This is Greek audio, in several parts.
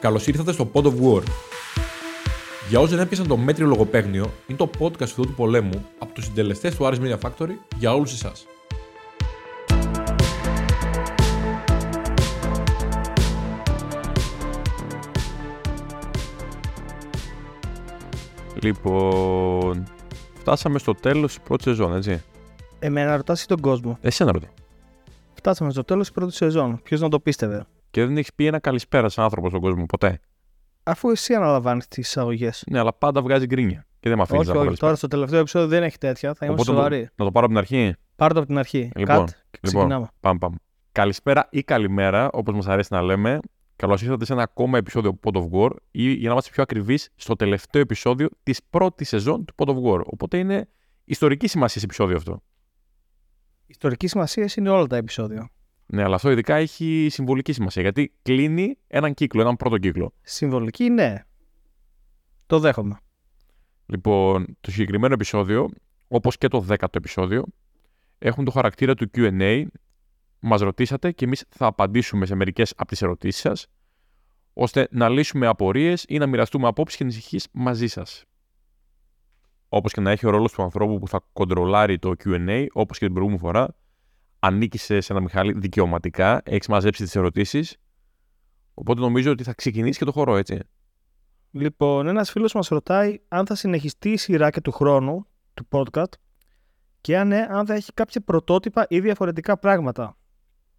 Καλώς ήρθατε στο Pod of War. Για όσοι δεν έπιασαν το μέτριο λογοπαίγνιο, είναι το podcast του του πολέμου από τους συντελεστές του Aris Media Factory για όλους εσάς. Λοιπόν, φτάσαμε στο τέλος της πρώτης σεζόν, έτσι. Εμένα ρωτάς ή τον κόσμο; Εσύ να ρωτώ. Φτάσαμε στο τέλος της πρώτης σεζόν. Ποιος να το πίστευε; Και δεν έχεις πει ένα καλησπέρα σε άνθρωπο στον κόσμο ποτέ. Αφού εσύ αναλαμβάνεις τις εισαγωγές. Ναι, αλλά πάντα βγάζει γκρίνια. Και δεν με αφήνεις Όχι, να πω όχι. καλησπέρα. Τώρα στο τελευταίο επεισόδιο δεν έχει τέτοια. Θα είμαστε Οπότε σοβαροί. Να το πάρω από την αρχή; Πάρε το από την αρχή. Λοιπόν, Κατ, και λοιπόν. ξεκινάμε. Πάμε, πάμε. Καλησπέρα ή καλημέρα, όπως μας αρέσει να λέμε. Καλώς ήρθατε σε ένα ακόμα επεισόδιο Pod of War ή για να είμαστε πιο ακριβείς, στο τελευταίο επεισόδιο της πρώτης σεζόν του Pod of War. Οπότε είναι ιστορική σημασία επεισόδιο αυτό. Ιστορική σημασία είναι όλα τα επεισόδια. Ναι, αλλά αυτό ειδικά έχει συμβολική σημασία γιατί κλείνει έναν κύκλο, έναν πρώτο κύκλο. Συμβολική, ναι. Το δέχομαι. Λοιπόν, το συγκεκριμένο επεισόδιο, όπως και το δέκατο επεισόδιο, έχουν το χαρακτήρα του Q&A. Μας ρωτήσατε και εμείς θα απαντήσουμε σε μερικές από τις ερωτήσεις σας, ώστε να λύσουμε απορίες ή να μοιραστούμε απόψεις και ανησυχίες μαζί σας. Όπως και να έχει ο ρόλος του ανθρώπου που θα κοντρολάρει το Q&A, όπως και την προηγούμενη φορά, ανήκησε σε ένα Μιχάλη δικαιωματικά, έχεις μαζέψει τις ερωτήσεις, οπότε νομίζω ότι θα ξεκινήσει και το χώρο, έτσι. Λοιπόν, ένας φίλος μας ρωτάει αν θα συνεχιστεί η σειρά και του χρόνου του podcast και αν ναι, αν θα έχει κάποια πρωτότυπα ή διαφορετικά πράγματα.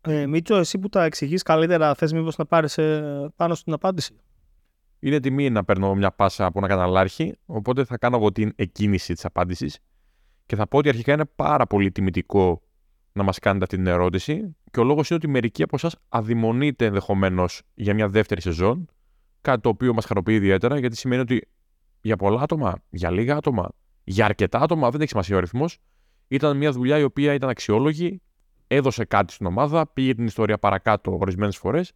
Ε, Μίτσο, εσύ που τα εξηγείς καλύτερα, θες μήπως να πάρεις πάνω στην απάντηση; Είναι τιμή να παίρνω μια πάσα από ένα καναλάρχη, οπότε θα κάνω εγώ την εκκίνηση της απάντησης και θα πω ότι αρχικά είναι πάρα πολύ τιμητικό να μας κάνετε αυτή την ερώτηση και ο λόγος είναι ότι μερικοί από εσάς αδειμονείτε ενδεχομένως για μια δεύτερη σεζόν, κάτι το οποίο μας χαροποιεί ιδιαίτερα γιατί σημαίνει ότι για πολλά άτομα, για λίγα άτομα, για αρκετά άτομα, δεν έχει σημασία ο αριθμός, ήταν μια δουλειά η οποία ήταν αξιόλογη, έδωσε κάτι στην ομάδα, πήγε την ιστορία παρακάτω ορισμένες φορές,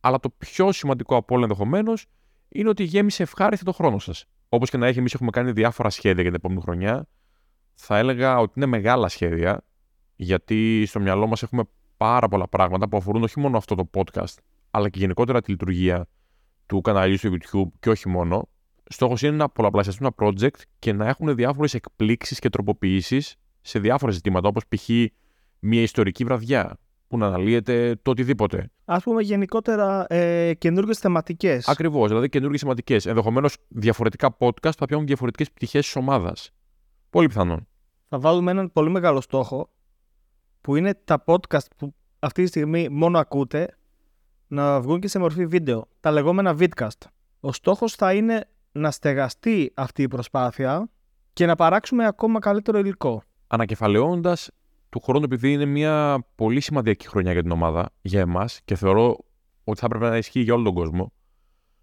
αλλά το πιο σημαντικό από όλα ενδεχομένως είναι ότι γέμισε ευχάριστα το χρόνο σας. Όπως και να έχει, εμείς έχουμε κάνει διάφορα σχέδια για την επόμενη χρονιά. Θα έλεγα ότι είναι μεγάλα σχέδια, γιατί στο μυαλό μας έχουμε πάρα πολλά πράγματα που αφορούν όχι μόνο αυτό το podcast, αλλά και γενικότερα τη λειτουργία του καναλιού στο YouTube και όχι μόνο. Στόχος είναι να πολλαπλασιαστούν τα project και να έχουν διάφορες εκπλήξεις και τροποποιήσεις σε διάφορα ζητήματα, όπως π.χ. μια ιστορική βραδιά που να αναλύεται το οτιδήποτε. Α πούμε γενικότερα ε, καινούργιες θεματικές. Ακριβώς, δηλαδή καινούργιες σημαντικέ. Ενδεχομένως διαφορετικά podcast θα πιάνουν διαφορετικές πτυχές της ομάδας. Πολύ πιθανόν. Θα βάλουμε έναν πολύ μεγάλο στόχο που είναι τα podcast που αυτή τη στιγμή μόνο ακούτε να βγουν και σε μορφή βίντεο. Τα λεγόμενα vidcast. Ο στόχος θα είναι να στεγαστεί αυτή η προσπάθεια και να παράξουμε ακόμα καλύτερο υλικό. Ανακεφαλαιώνοντας του χρόνου, επειδή είναι μια πολύ σημαντική χρονιά για την ομάδα, για εμάς και θεωρώ ότι θα έπρεπε να ισχύει για όλο τον κόσμο,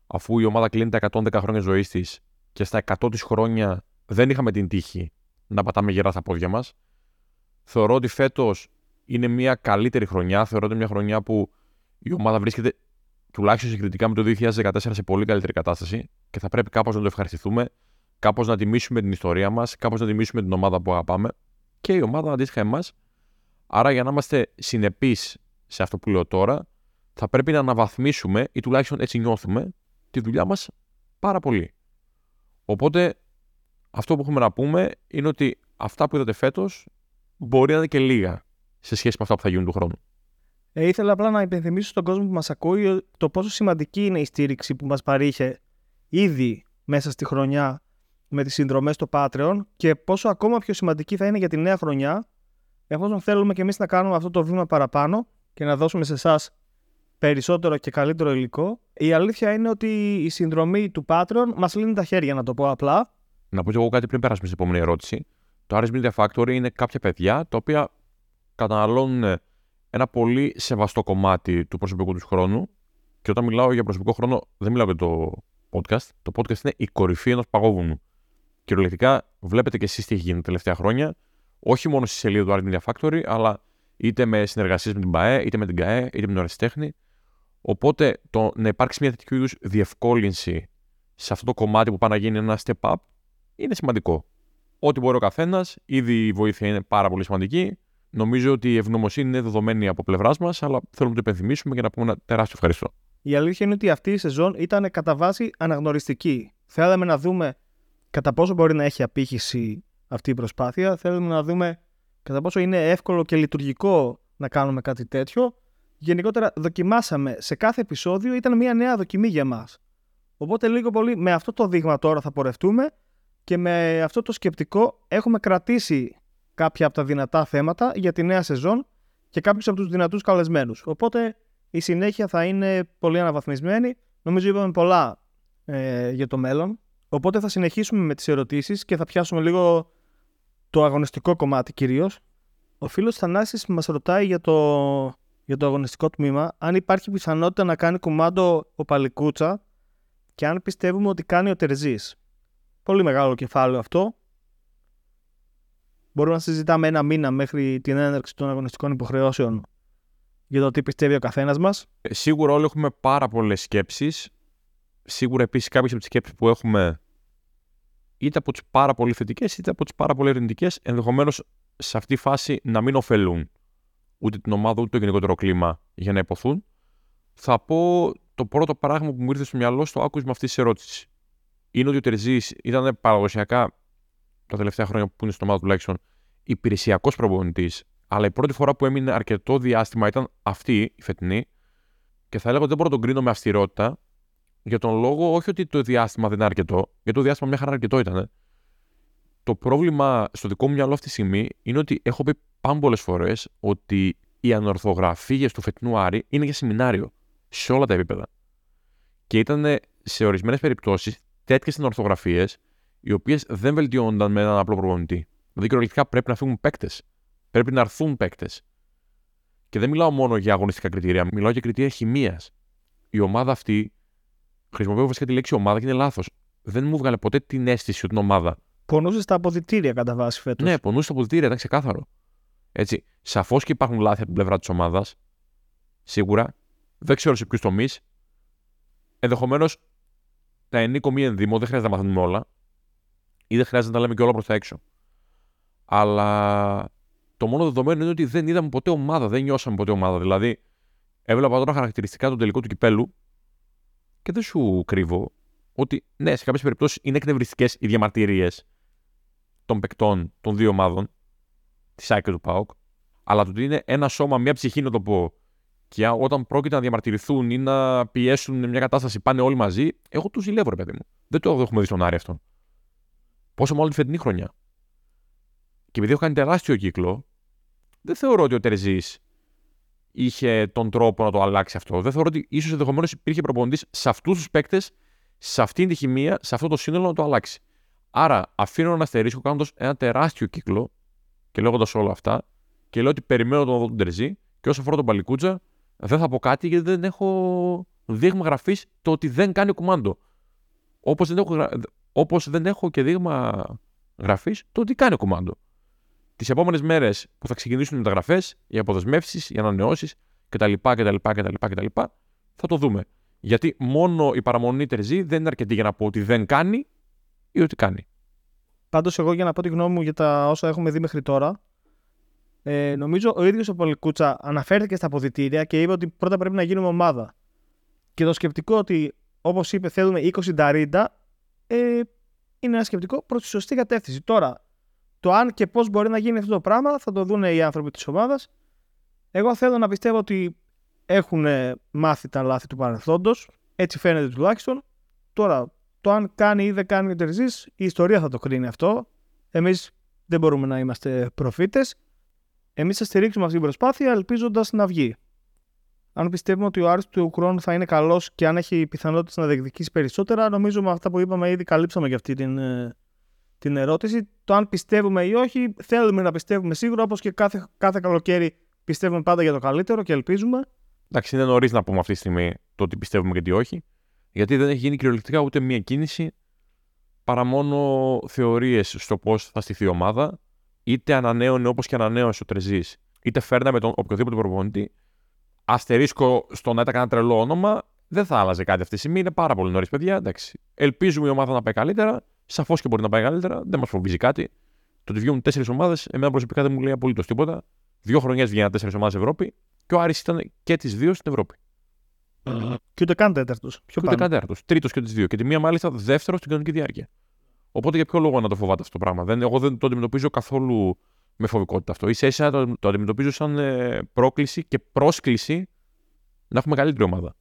αφού η ομάδα κλείνει τα 110 χρόνια ζωής της και στα 100 της χρόνια δεν είχαμε την τύχη να πατάμε γερά στα πόδια μας. Θεωρώ ότι φέτος είναι μια καλύτερη χρονιά. Θεωρώ ότι είναι μια χρονιά που η ομάδα βρίσκεται τουλάχιστον συγκριτικά με το 2014 σε πολύ καλύτερη κατάσταση και θα πρέπει κάπως να το ευχαριστηθούμε, κάπως να τιμήσουμε την ιστορία μας, κάπως να τιμήσουμε την ομάδα που αγαπάμε και η ομάδα αντίστοιχα εμάς. Άρα, για να είμαστε συνεπείς σε αυτό που λέω τώρα, θα πρέπει να αναβαθμίσουμε ή τουλάχιστον έτσι νιώθουμε τη δουλειά μας πάρα πολύ. Οπότε, αυτό που έχουμε να πούμε είναι ότι αυτά που είδατε φέτος μπορεί να είναι και λίγα σε σχέση με αυτά που θα γίνουν του χρόνου. Ε, ήθελα απλά να υπενθυμίσω στον κόσμο που μας ακούει το πόσο σημαντική είναι η στήριξη που μας παρήχε ήδη μέσα στη χρονιά με τις συνδρομές στο Patreon και πόσο ακόμα πιο σημαντική θα είναι για τη νέα χρονιά εφόσον θέλουμε και εμείς να κάνουμε αυτό το βήμα παραπάνω και να δώσουμε σε εσάς περισσότερο και καλύτερο υλικό. Η αλήθεια είναι ότι η συνδρομή του Patreon μας λύνει τα χέρια, να το πω απλά. Να πω και εγώ κάτι πριν περάσουμε στην επόμενη ερώτηση. Το Aris Media Factory είναι κάποια παιδιά τα οποία καταναλώνουν ένα πολύ σεβαστό κομμάτι του προσωπικού τους χρόνου. Και όταν μιλάω για προσωπικό χρόνο, δεν μιλάω για το podcast. Το podcast είναι η κορυφή ενός παγόβουνου. Κυριολεκτικά, βλέπετε και εσείς τι έχει γίνει τα τελευταία χρόνια, όχι μόνο στη σελίδα του Art Media Factory, αλλά είτε με συνεργασίες με την ΠαΕ, είτε με την ΚαΕ, είτε με την Ορεστέχνη. Οπότε το να υπάρξει μια τέτοιου είδους διευκόλυνση σε αυτό το κομμάτι που πάει να γίνει ένα step up είναι σημαντικό. Ό,τι μπορεί ο καθένας, ήδη η βοήθεια είναι πάρα πολύ σημαντική. Νομίζω ότι η ευγνωμοσύνη είναι δεδομένη από πλευράς μας, αλλά θέλουμε να το υπενθυμίσουμε και να πούμε ένα τεράστιο ευχαριστώ. η αλήθεια είναι ότι αυτή η σεζόν ήταν κατά βάση αναγνωριστική. Θέλαμε να δούμε κατά πόσο μπορεί να έχει απήχηση αυτή η προσπάθεια. Θέλουμε να δούμε κατά πόσο είναι εύκολο και λειτουργικό να κάνουμε κάτι τέτοιο. Γενικότερα δοκιμάσαμε. Σε κάθε επεισόδιο ήταν μια νέα δοκιμή για μας. Οπότε λίγο πολύ με αυτό το δείγμα τώρα θα πορευτούμε και με αυτό το σκεπτικό έχουμε κρατήσει κάποια από τα δυνατά θέματα για τη νέα σεζόν και κάποιους από τους δυνατούς καλεσμένους. Οπότε η συνέχεια θα είναι πολύ αναβαθμισμένη. Νομίζω είπαμε πολλά ε, για το μέλλον. Οπότε θα συνεχίσουμε με τις ερωτήσεις και θα πιάσουμε λίγο το αγωνιστικό κομμάτι κυρίως. Ο φίλος Θανάσης μας ρωτάει για το, για το αγωνιστικό τμήμα αν υπάρχει πιθανότητα να κάνει κουμάντο ο Παλικούτσα και αν πιστεύουμε ότι κάνει ο Τερζής. Πολύ μεγάλο κεφάλαιο αυτό. Μπορούμε να συζητάμε ένα μήνα μέχρι την έναρξη των αγωνιστικών υποχρεώσεων για το τι πιστεύει ο καθένας μας. Ε, σίγουρα όλοι έχουμε πάρα πολλές σκέψεις. Σίγουρα επίσης κάποιες από τις σκέψεις που έχουμε είτε από τις πάρα πολύ θετικές είτε από τις πάρα πολύ αρνητικές, ενδεχομένως σε αυτή τη φάση να μην ωφελούν ούτε την ομάδα ούτε το γενικότερο κλίμα για να υποθούν. Θα πω το πρώτο πράγμα που μου ήρθε στο μυαλό στο άκουσμα αυτής της ερώτησης. Είναι ότι ο Τερζής ήταν παραδοσιακά τα τελευταία χρόνια που είναι στην ομάδα τουλάχιστον υπηρεσιακός προπονητής, αλλά η πρώτη φορά που έμεινε αρκετό διάστημα ήταν αυτή η φετινή. Και θα έλεγα ότι δεν μπορώ να τον κρίνω με αυστηρότητα, για τον λόγο όχι ότι το διάστημα δεν είναι αρκετό, γιατί το διάστημα μια χαρά αρκετό ήταν. Το πρόβλημα στο δικό μου μυαλό αυτή τη στιγμή είναι ότι έχω πει πάρα πολλές φορές ότι οι ανορθογραφίε του φετινού Άρη είναι για σεμινάριο σε όλα τα επίπεδα. Και ήταν σε ορισμένες περιπτώσεις τέτοιες ανορθογραφίες οι οποίες δεν βελτιώνονταν με έναν απλό προπονητή. Δηλαδή, κυριολεκτικά πρέπει να φύγουν παίκτες. Πρέπει να έρθουν παίκτες. Και δεν μιλάω μόνο για αγωνιστικά κριτήρια, μιλάω για κριτήρια χημίας. Η ομάδα αυτή, χρησιμοποιώ βασικά τη λέξη ομάδα και είναι λάθος. Δεν μου βγάλε ποτέ την αίσθηση ότι είναι ομάδα. Πονούσε στα αποδητήρια κατά βάση φέτος. Ναι, πονούσε στα αποδητήρια, ήταν ξεκάθαρο. Έτσι. Σαφώς και υπάρχουν λάθη από την πλευρά της ομάδας. Σίγουρα. Δεν ξέρω σε ποιους τομείς. Ενδεχομένως τα ενίκο μη ενδύμω, δεν χρειάζεται να μαθαίνουμε όλα ή δεν χρειάζεται να τα λέμε και όλα προς τα έξω. Αλλά το μόνο δεδομένο είναι ότι δεν είδαμε ποτέ ομάδα, δεν νιώσαμε ποτέ ομάδα. Δηλαδή, έβλεπα τώρα χαρακτηριστικά του τελικού του κυπέλου και δεν σου κρύβω ότι ναι, σε κάποιες περιπτώσεις είναι εκνευριστικές οι διαμαρτυρίες των παικτών των δύο ομάδων, της ΣΑΚ και του ΠΑΟΚ, αλλά το ότι είναι ένα σώμα, μια ψυχή να το πω, και όταν πρόκειται να διαμαρτυρηθούν ή να πιέσουν μια κατάσταση, πάνε όλοι μαζί, εγώ του ζηλεύω, ρε παιδί μου. Δεν το έχουμε δει στον Άρη αυτό. Πόσο μάλλον τη φετινή χρονιά. Και επειδή έχω κάνει τεράστιο κύκλο, δεν θεωρώ ότι ο Τερζής είχε τον τρόπο να το αλλάξει αυτό. Δεν θεωρώ ότι ίσως ενδεχομένως υπήρχε προπονητής σε αυτούς τους παίκτες, σε αυτήν τη χημεία, σε αυτό το σύνολο να το αλλάξει. Άρα αφήνω ένα αστερίσκο κάνοντας ένα τεράστιο κύκλο και λέγοντας όλα αυτά και λέω ότι περιμένω τον δω τον Τερζή και όσο αφορά τον Παλικούτζα δεν θα πω κάτι γιατί δεν έχω δείγμα γραφής το ότι δεν κάνει κουμάντο. Όπως δεν έχω Όπως δεν έχω και δείγμα γραφής το ότι κάνει κουμάντο. Τις επόμενες μέρες που θα ξεκινήσουν οι μεταγραφές, οι αποδεσμεύσεις, οι ανανεώσεις κτλ, κτλ, κτλ, κτλ. Θα το δούμε. Γιατί μόνο η παραμονή τερζή δεν είναι αρκετή για να πω ότι δεν κάνει ή ότι κάνει. Πάντως, εγώ για να πω τη γνώμη μου για τα όσα έχουμε δει μέχρι τώρα, ε, νομίζω ο ίδιος ο Πολυκούτσα αναφέρθηκε στα αποδητήρια και είπε ότι πρώτα πρέπει να γίνουμε ομάδα. Και το σκεπτικό ότι, όπως είπε, θέλουμε 20 νταρίντα, ε, είναι ένα σκεπτικό προς τη σωστή κατεύθυνση. Τώρα, το αν και πώς μπορεί να γίνει αυτό το πράγμα θα το δουν οι άνθρωποι της ομάδας. Εγώ θέλω να πιστεύω ότι έχουν μάθει τα λάθη του παρελθόντος. Έτσι φαίνεται τουλάχιστον. Τώρα, το αν κάνει ή δεν κάνει ο Τερζή, η ιστορία θα το κρίνει αυτό. Εμείς δεν μπορούμε να είμαστε προφήτες. Εμείς θα στηρίξουμε αυτή την προσπάθεια ελπίζοντας να βγει αν πιστεύουμε ότι ο Άρης του χρόνου θα είναι καλός και αν έχει πιθανότητες να διεκδικήσει περισσότερα, νομίζω με αυτά που είπαμε ήδη καλύψαμε για αυτή την, ε, την ερώτηση. Το αν πιστεύουμε ή όχι, θέλουμε να πιστεύουμε σίγουρα, όπως και κάθε, κάθε καλοκαίρι πιστεύουμε πάντα για το καλύτερο και ελπίζουμε. Εντάξει, είναι νωρίς να πούμε αυτή τη στιγμή το ότι πιστεύουμε και τι όχι, γιατί δεν έχει γίνει κυριολεκτικά ούτε μία κίνηση παρά μόνο θεωρίες στο πώς θα στηθεί η ομάδα, είτε ανανέωνε όπως και ανανέωσε ο Τρεζής, είτε φέρναμε τον οποιοδήποτε προπονητή αστερίσκο στο να ήταν κανένα τρελό όνομα, δεν θα άλλαζε κάτι αυτή τη στιγμή. Είναι πάρα πολύ νωρίς, παιδιά. Εντάξει. Ελπίζουμε η ομάδα να πάει καλύτερα. Σαφώς και μπορεί να πάει καλύτερα. Δεν μας φοβίζει κάτι. Το ότι βγαίνουν τέσσερις ομάδες, εμένα προσωπικά δεν μου λέει απολύτως τίποτα. Δύο χρονιές βγαίνουν τέσσερις ομάδες Ευρώπη και ο Άρης ήταν και τις δύο στην Ευρώπη. Και ούτε καν τέταρτος. Πιο Και ούτε πάνω. καν τέταρτος. Τρίτος και τις δύο. Και τη μία μάλιστα δεύτερος στην κανονική διάρκεια. Οπότε για ποιο λόγο να το φοβάται αυτό το πράγμα; Δεν, εγώ δεν το αντιμετωπίζω καθόλου με φοβικότητα αυτό. Ίσα ίσα το, το αντιμετωπίζω σαν ε, πρόκληση και πρόσκληση να έχουμε καλύτερη ομάδα.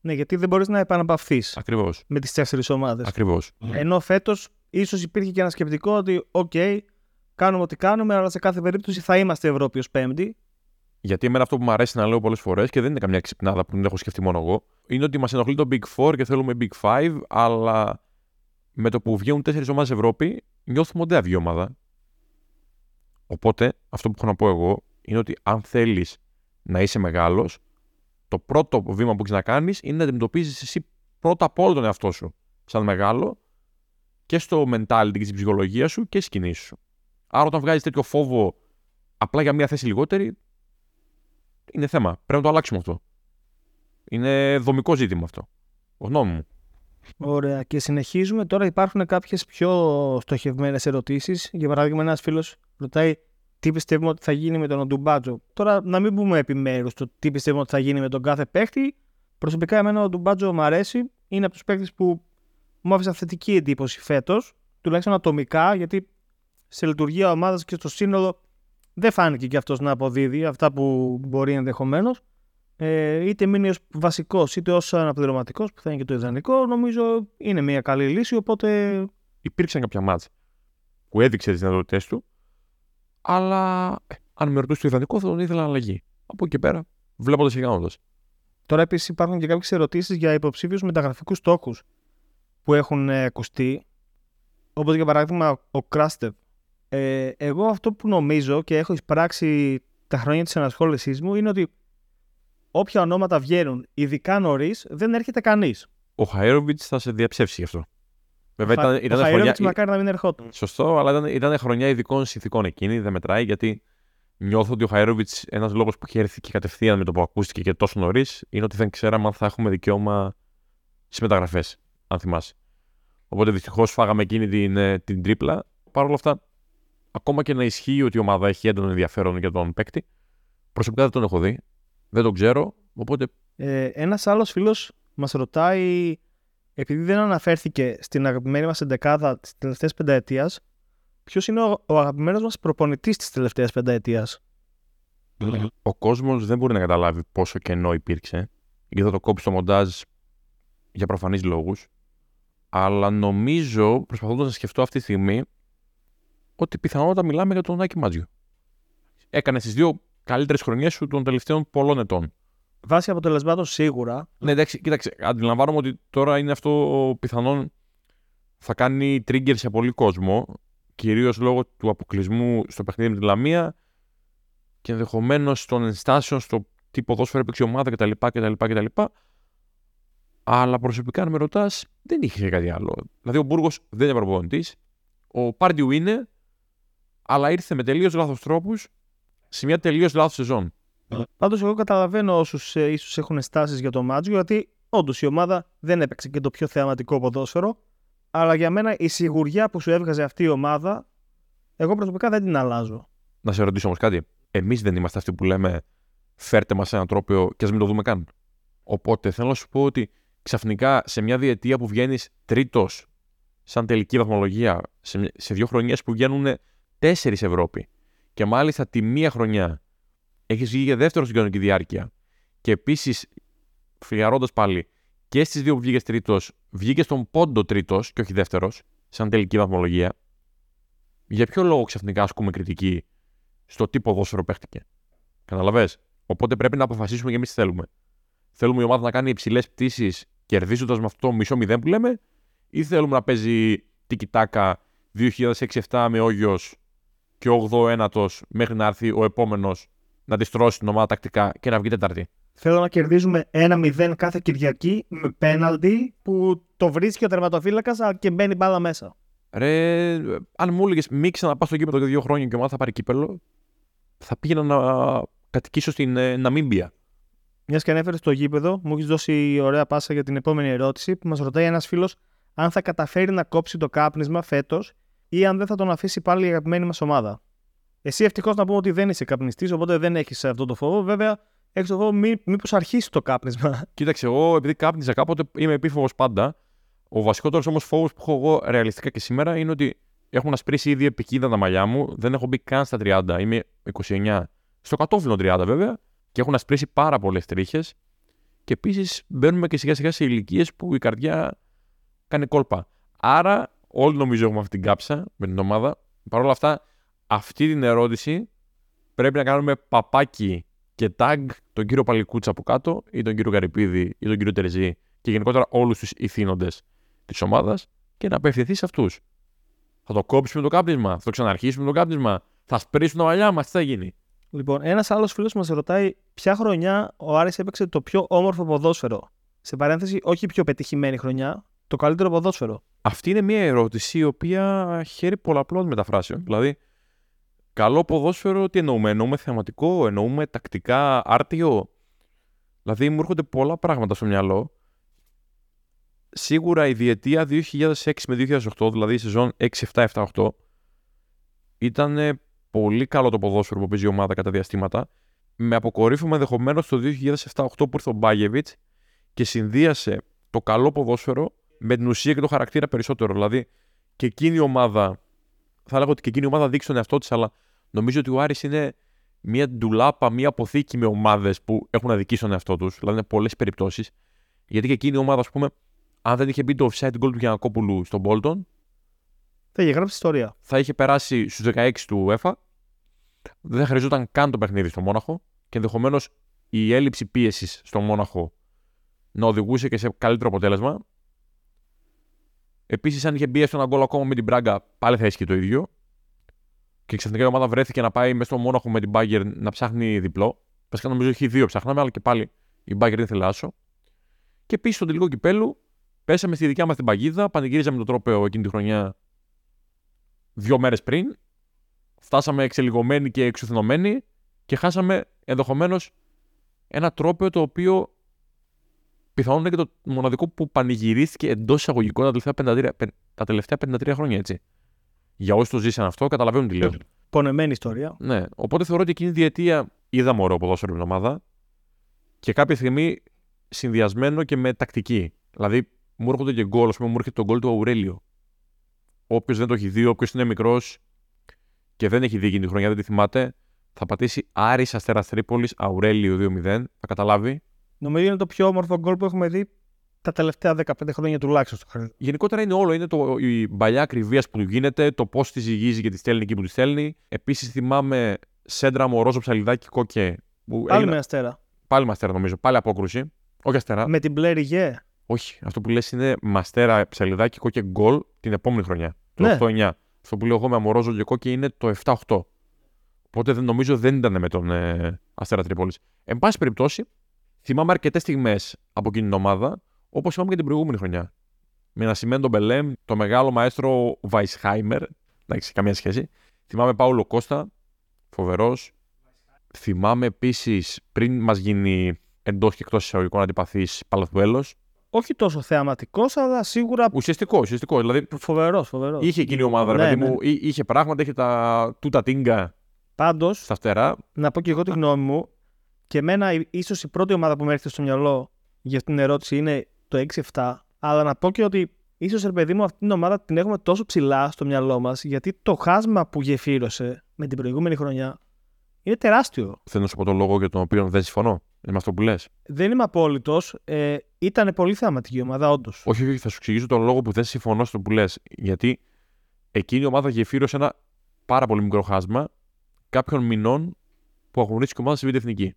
Ναι, γιατί δεν μπορείς να επαναπαυθείς Ακριβώς. με τις τέσσερις ομάδες. Ακριβώς. Ενώ φέτος ίσως υπήρχε και ένα σκεπτικό ότι, οκ, κάνουμε ό,τι κάνουμε, αλλά σε κάθε περίπτωση θα είμαστε Ευρώπη ως Πέμπτη. Γιατί εμένα αυτό που μου αρέσει να λέω πολλές φορές και δεν είναι καμιά ξυπνάδα που την έχω σκεφτεί μόνο εγώ, είναι ότι μας ενοχλεί το Big Four και θέλουμε Big Five, αλλά με το που βγαίνουν τέσσερις ομάδες Ευρώπη, νιώθουμε ότι δεν θα βγει ομάδα. Οπότε, αυτό που έχω να πω εγώ είναι ότι αν θέλεις να είσαι μεγάλος, το πρώτο βήμα που έχεις να κάνεις είναι να αντιμετωπίζεις εσύ πρώτα απ' όλο τον εαυτό σου σαν μεγάλο και στο mentality και στην ψυχολογία σου και στι κινήσει σου. Άρα, όταν βγάζεις τέτοιο φόβο απλά για μία θέση λιγότερη, είναι θέμα. Πρέπει να το αλλάξουμε αυτό. Είναι δομικό ζήτημα αυτό. Γνώμη μου. Ωραία. Και συνεχίζουμε. Τώρα υπάρχουν κάποιες πιο στοχευμένες ερωτήσεις. Για παράδειγμα, ένας φίλος ρωτάει τι πιστεύουμε ότι θα γίνει με τον Οντουμπάτζο; Τώρα, να μην πούμε επιμέρους το τι πιστεύουμε ότι θα γίνει με τον κάθε παίχτη. Προσωπικά, εμένα ο Οντουμπάτζο μου αρέσει. Είναι από τους παίχτε που μου άφησαν θετική εντύπωση φέτος, τουλάχιστον ατομικά, γιατί σε λειτουργία ομάδας και στο σύνολο δεν φάνηκε και αυτός να αποδίδει αυτά που μπορεί ενδεχομένως. Ε, είτε μείνει ως βασικός είτε ως αναπληρωματικός, που θα είναι και το ιδανικό, νομίζω είναι μια καλή λύση. Οπότε Υπήρξαν κάποια μάτς που έδειξε τις δυνατότητέ του, αλλά ε, αν με ρωτήσει το ιδανικό θα τον ήθελα αλλαγή. Από εκεί και πέρα, βλέποντας και κάνοντας. τώρα επίσης υπάρχουν και κάποιες ερωτήσεις για υποψήφιους μεταγραφικούς στόχους που έχουν ε, ακουστεί. Όπως για παράδειγμα ο Κράστεβ. Ε, εγώ αυτό που νομίζω και έχω εισπράξει τα χρόνια της ενασχόλησή μου είναι ότι όποια ονόματα βγαίνουν, ειδικά νωρίς, δεν έρχεται κανείς. Ο Χαέροβιτ θα σε διαψεύσει γι' αυτό. Βέβαια ήταν, Ο ήταν χρονιά. Χαϊρόβιτς μακάρι να μην ερχόταν. Σωστό, αλλά ήταν, ήταν χρονιά ειδικών συνθηκών εκείνη, δεν μετράει, γιατί νιώθω ότι ο Χαέροβιτ, ένας λόγος που είχε έρθει και κατευθείαν με το που ακούστηκε και τόσο νωρίς, είναι ότι δεν ξέραμε αν θα έχουμε δικαίωμα στις μεταγραφές, αν θυμάσαι. Οπότε δυστυχώς φάγαμε εκείνη την, ε, την τρίπλα. Παρ' όλα αυτά, ακόμα και να ισχύει ότι η ομάδα έχει έντονο ενδιαφέρον για τον παίκτη, προσωπικά δεν τον έχω δει. Δεν τον ξέρω. Οπότε Ε, ένας άλλος φίλος μας ρωτάει, επειδή δεν αναφέρθηκε στην αγαπημένη μας εντεκάδα της τελευταίας πενταετίας, ποιος είναι ο, ο αγαπημένος μας προπονητής της τελευταίας πενταετίας; ο κόσμος δεν μπορεί να καταλάβει πόσο κενό υπήρξε γιατί θα το κόψει στο μοντάζ για προφανείς λόγους αλλά νομίζω, προσπαθώντας να σκεφτώ αυτή τη στιγμή ότι πιθανότατα μιλάμε για τον Άκη Μάτζιο. Έκανε τις δύο καλύτερες χρονιές σου των τελευταίων πολλών ετών. Βάσει αποτελεσμάτων σίγουρα, Ναι, εντάξει, κοίταξε. Αντιλαμβάνομαι ότι τώρα είναι αυτό πιθανόν θα κάνει trigger σε πολύ κόσμο. Κυρίως λόγω του αποκλεισμού στο παιχνίδι με τη Λαμία και ενδεχομένως των ενστάσεων στο τι ποδόσφαιρο έπαιξε η ομάδα κτλ. κτλ, κτλ. Αλλά προσωπικά, αν με ρωτάς, δεν είχε κάτι άλλο. Δηλαδή, ο Μπούργος δεν είναι προπονητής. Ο Πάρντιου είναι, αλλά ήρθε με τελείως λάθος τρόπους σε μια τελείως λάθος σεζόν. πάντως εγώ καταλαβαίνω όσους ε, ίσως έχουν στάσεις για το Μάτζιο, γιατί όντως η ομάδα δεν έπαιξε και το πιο θεαματικό ποδόσφαιρο, αλλά για μένα η σιγουριά που σου έβγαζε αυτή η ομάδα, εγώ προσωπικά δεν την αλλάζω. Να σε ρωτήσω όμως κάτι. Εμείς δεν είμαστε αυτοί που λέμε φέρτε μας έναν τρόπο και ας μην το δούμε καν. Οπότε θέλω να σου πω ότι ξαφνικά σε μια διετία που βγαίνεις τρίτος σαν τελική βαθμολογία, σε, μια- σε δύο χρονιές που βγαίνουν τέσσερις Ευρώπη και μάλιστα τη μία χρονιά έχεις βγει για δεύτερο στην κανονική διάρκεια και επίσης φυγαρώντα πάλι και στις δύο που βγήκες τρίτος, βγήκες στον πόντο τρίτος και όχι δεύτερος, σαν τελική βαθμολογία. Για ποιο λόγο ξαφνικά ασκούμε κριτική στο τι ποδόσφαιρο παίχτηκε; Καταλαβέ. Οπότε πρέπει να αποφασίσουμε και εμείς τι θέλουμε. Θέλουμε η ομάδα να κάνει υψηλές πτήσεις κερδίζοντας με αυτό το μισό μηδέν που λέμε, ή θέλουμε να παίζει τiki-taka 2006-7 με όγιος και 8ο-ένατο μέχρι να έρθει ο επόμενος να τη στρώσει την ομάδα τακτικά και να βγει Τετάρτη. Θέλω να κερδίζουμε 1-0 κάθε Κυριακή με πέναλτι που το βρίσκει ο τερματοφύλακας και μπαίνει μπάλα μέσα. Ρε, αν μου έλεγες μην ξαναπάς στο κήπεδο για δύο χρόνια και η ομάδα θα πάρει κύπελο, θα πήγαινα να κατοικήσω στην ε, Ναμίμπια. Μιας και ανέφερες στο γήπεδο, μου έχεις δώσει ωραία πάσα για την επόμενη ερώτηση που μας ρωτάει ένας φίλος αν θα καταφέρει να κόψει το κάπνισμα φέτος ή αν δεν θα τον αφήσει πάλι η αγαπημένη μας ομάδα. Εσύ ευτυχώς να πούμε ότι δεν είσαι καπνιστής, οπότε δεν έχεις αυτό το φόβο. Βέβαια, έξω εγώ μήπως αρχίσει το κάπνισμα. Κοίταξε, εγώ επειδή κάπνιζα κάποτε είμαι επίφοβος πάντα. Ο βασικότερος όμως φόβος που έχω εγώ ρεαλιστικά και σήμερα είναι ότι έχουν ασπρίσει ήδη επικίνδυνα τα μαλλιά μου. Δεν έχω μπει καν στα 30. Είμαι 29. Στο κατόφλινο 30 βέβαια. Και έχουν ασπρίσει πάρα πολλές τρίχες. Και επίσης μπαίνουμε και σιγά σιγά σε ηλικίες που η καρδιά κάνει κόλπα. Άρα, όλοι νομίζω έχουμε αυτή την κάψα με την ομάδα. Παρ' όλα αυτά, αυτή την ερώτηση πρέπει να κάνουμε παπάκι και tag τον κύριο Παλικούτσα από κάτω ή τον κύριο Καρυπίδη ή τον κύριο Τερζή και γενικότερα όλους τους ηθήνοντες της ομάδας και να απευθυνθεί σε αυτούς. Θα το κόψουμε το κάπνισμα, θα το ξαναρχίσουμε το κάπνισμα, θα σπρίσουν τα μαλλιά μας, τι θα γίνει; Λοιπόν, ένας άλλος φίλος μας ρωτάει ποια χρονιά ο Άρης έπαιξε το πιο όμορφο ποδόσφαιρο. Σε παρένθεση, όχι η πιο πετυχημένη χρονιά, το καλύτερο ποδόσφαιρο. Αυτή είναι μια ερώτηση η οποία χαίρει πολλαπλών μεταφράσεων. Δηλαδή, καλό ποδόσφαιρο τι εννοούμε, εννοούμε θεματικό, εννοούμε τακτικά άρτιο. Δηλαδή, μου έρχονται πολλά πράγματα στο μυαλό. Σίγουρα η διετία 2006 με 2008, δηλαδή η σεζόν 6-7-7-8, ήταν πολύ καλό το ποδόσφαιρο που παίζει η ομάδα κατά διαστήματα. Με αποκορύφωμα ενδεχομένως το 2007-8 που ήρθε ο Μπάγεβιτς και συνδύασε το καλό ποδόσφαιρο με την ουσία και το χαρακτήρα περισσότερο. Δηλαδή και εκείνη η ομάδα, θα λέγω ότι και εκείνη η ομάδα δείξει τον εαυτό της, αλλά νομίζω ότι ο Άρης είναι μια ντουλάπα, μια αποθήκη με ομάδες που έχουν αδικήσει τον εαυτό τους. Δηλαδή είναι πολλές περιπτώσεις. Γιατί και εκείνη η ομάδα, ας πούμε, αν δεν είχε μπει το offside goal του Γιανακόπουλου στον Bolton, θα είχε γράψει ιστορία. Θα είχε περάσει στους 16 του UEFA. Δεν θα χρειαζόταν καν το παιχνίδι στο Μόναχο και ενδεχομένως η έλλειψη πίεσης στο Μόναχο να οδηγούσε και σε καλύτερο αποτέλεσμα. Επίσης, αν είχε μπει στον γκολ ακόμα με την Μπράγκα, πάλι θα ίσχυε το ίδιο. Και ξαφνικά η ομάδα βρέθηκε να πάει μέσα στο Μόναχο με την Μπάγκερ να ψάχνει διπλό. Βασικά νομίζω έχει δύο ψάχναμε, αλλά και πάλι η Μπάγκερ δεν ήθελε άσο. Και επίσης στο τελικό κυπέλου πέσαμε στη δικιά μας την παγίδα, πανηγύριζαμε το τρόπεο εκείνη τη χρονιά δύο μέρες πριν. Φτάσαμε εξελιγωμένοι και εξουθενωμένοι και χάσαμε ενδεχομένως ένα τρόπεο το οποίο πιθανόν είναι και το μοναδικό που πανηγυρίστηκε εντός εισαγωγικών τα τελευταία 53, τα τελευταία 53 χρόνια, έτσι. Για όσοι το ζήσαν αυτό, καταλαβαίνουν τι λέω. Πονεμένη ιστορία. Ναι. Οπότε θεωρώ ότι εκείνη τη διετία είδαμε ωραίο ποδόσφαιρο την ομάδα και κάποια στιγμή συνδυασμένο και με τακτική. Δηλαδή, μου έρχονται και γκολ, ας πούμε, μου έρχεται το γκολ του Αουρέλιο. Όποιος δεν το έχει δει, όποιος είναι μικρός και δεν έχει δει εκείνη τη χρονιά, δεν τη θυμάται, θα πατήσει Άρης Αστέρας Τρίπολης Αουρέλιο 2-0. Θα καταλάβει Νομίζω είναι το πιο όμορφο γκολ που έχουμε δει τα τελευταία 15 χρόνια τουλάχιστον στο χρόνο. Γενικότερα είναι όλο. Είναι το, η παλιά ακριβία που γίνεται, το πώς τη ζυγίζει και τη στέλνει εκεί που τη στέλνει. Επίσης θυμάμαι σέντρα μου ρόζο ψαλιδάκι κόκε. Που πάλι έγινα... με αστέρα. Πάλι με αστέρα νομίζω. Πάλι απόκρουση. Όχι αστέρα. Με την μπλε ριγέ. Όχι. Αυτό που λες είναι μαστέρα ψαλιδάκι κόκε γκολ την επόμενη χρονιά. Το ναι. 8-9. Αυτό που λέω εγώ με αμορόζο και κόκε είναι το 7-8. Οπότε νομίζω δεν ήταν με τον ε, Αστέρα Τρίπολης. Εν πάση περιπτώσει, Θυμάμαι αρκετές στιγμές από εκείνη την ομάδα, όπως θυμάμαι και την προηγούμενη χρονιά. Με ένα σημείο τον Μπελέμ, το μεγάλο μαέστρο Βαϊσχάιμερ. Εντάξει, καμία σχέση. Θυμάμαι Πάουλο Κώστα, φοβερός. Θυμάμαι επίσης πριν μας γίνει εντός και εκτός εισαγωγικών αντιπαθής Παλαθουέλος. Όχι τόσο θεαματικός, αλλά σίγουρα. Ουσιαστικό, ουσιαστικό. Δηλαδή, φοβερός, φοβερός. Είχε εκείνη η ομάδα, ναι, δηλαδή ναι. μου, είχε πράγματα, είχε τα τούτα τίνγκα. Πάντως, στα φτερά. Να πω και εγώ τη γνώμη μου, και εμένα, ίσως η πρώτη ομάδα που με έρχεται στο μυαλό για αυτήν την ερώτηση είναι το 6-7. Αλλά να πω και ότι ίσως ρε παιδί μου αυτή την ομάδα την έχουμε τόσο ψηλά στο μυαλό μας, γιατί το χάσμα που γεφύρωσε με την προηγούμενη χρονιά είναι τεράστιο. Θέλω να σου πω τον λόγο για τον οποίο δεν συμφωνώ. Είναι αυτό που λες. Δεν είμαι απόλυτος. Ε, ήταν πολύ θεαματική η ομάδα, όντως. Όχι, όχι, θα σου εξηγήσω τον λόγο που δεν συμφωνώ στο που λες. Γιατί εκείνη η ομάδα γεφύρωσε ένα πάρα πολύ μικρό χάσμα κάποιων μηνών που αγωνίστηκε η ομάδα στη Β' Εθνική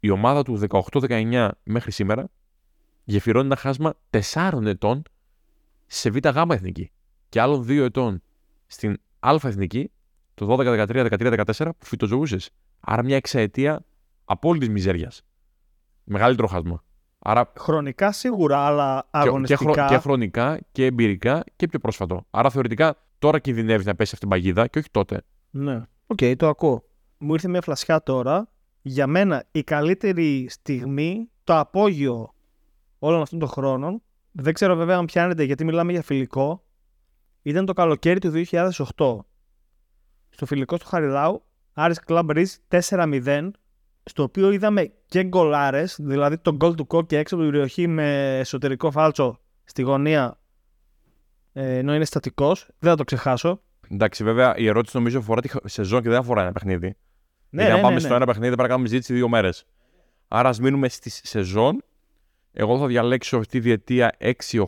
η ομάδα του 18-19 μέχρι σήμερα γεφυρώνει ένα χάσμα 4 ετών σε ΒΓ εθνική και άλλων 2 ετών στην Α εθνική το 12-13, 13-14 που φυτοζωούσες. Άρα μια εξαετία απόλυτης μιζέριας. Μεγαλύτερο χάσμα. Άρα... Χρονικά σίγουρα, αλλά αγωνιστικά. Και, και, χρονικά και εμπειρικά και πιο πρόσφατο. Άρα θεωρητικά τώρα κινδυνεύεις να πέσει αυτήν την παγίδα και όχι τότε. Ναι. Οκ, okay, το ακούω. Μου ήρθε μια φλασιά τώρα για μένα η καλύτερη στιγμή, το απόγειο όλων αυτών των χρόνων, δεν ξέρω βέβαια αν πιάνετε γιατί μιλάμε για φιλικό, ήταν το καλοκαίρι του 2008. Στο φιλικό του Χαριλάου, Άρης Κλαμπ Μπριζ 4-0, στο οποίο είδαμε και γκολάρες, δηλαδή το γκολ του Κόκκι έξω από την περιοχή με εσωτερικό φάλτσο στη γωνία, ε, ενώ είναι στατικός. Δεν θα το ξεχάσω. Εντάξει, βέβαια η ερώτηση νομίζω αφορά τη σεζόν και δεν αφορά ένα παιχνίδι. Ναι, Γιατί αν ναι, πάμε ναι, στο ναι. ένα παιχνίδι πρέπει να κάνουμε συζήτηση δύο μέρες. Άρα ας μείνουμε στη σεζόν. Εγώ θα διαλέξω αυτή τη διετία 6-8.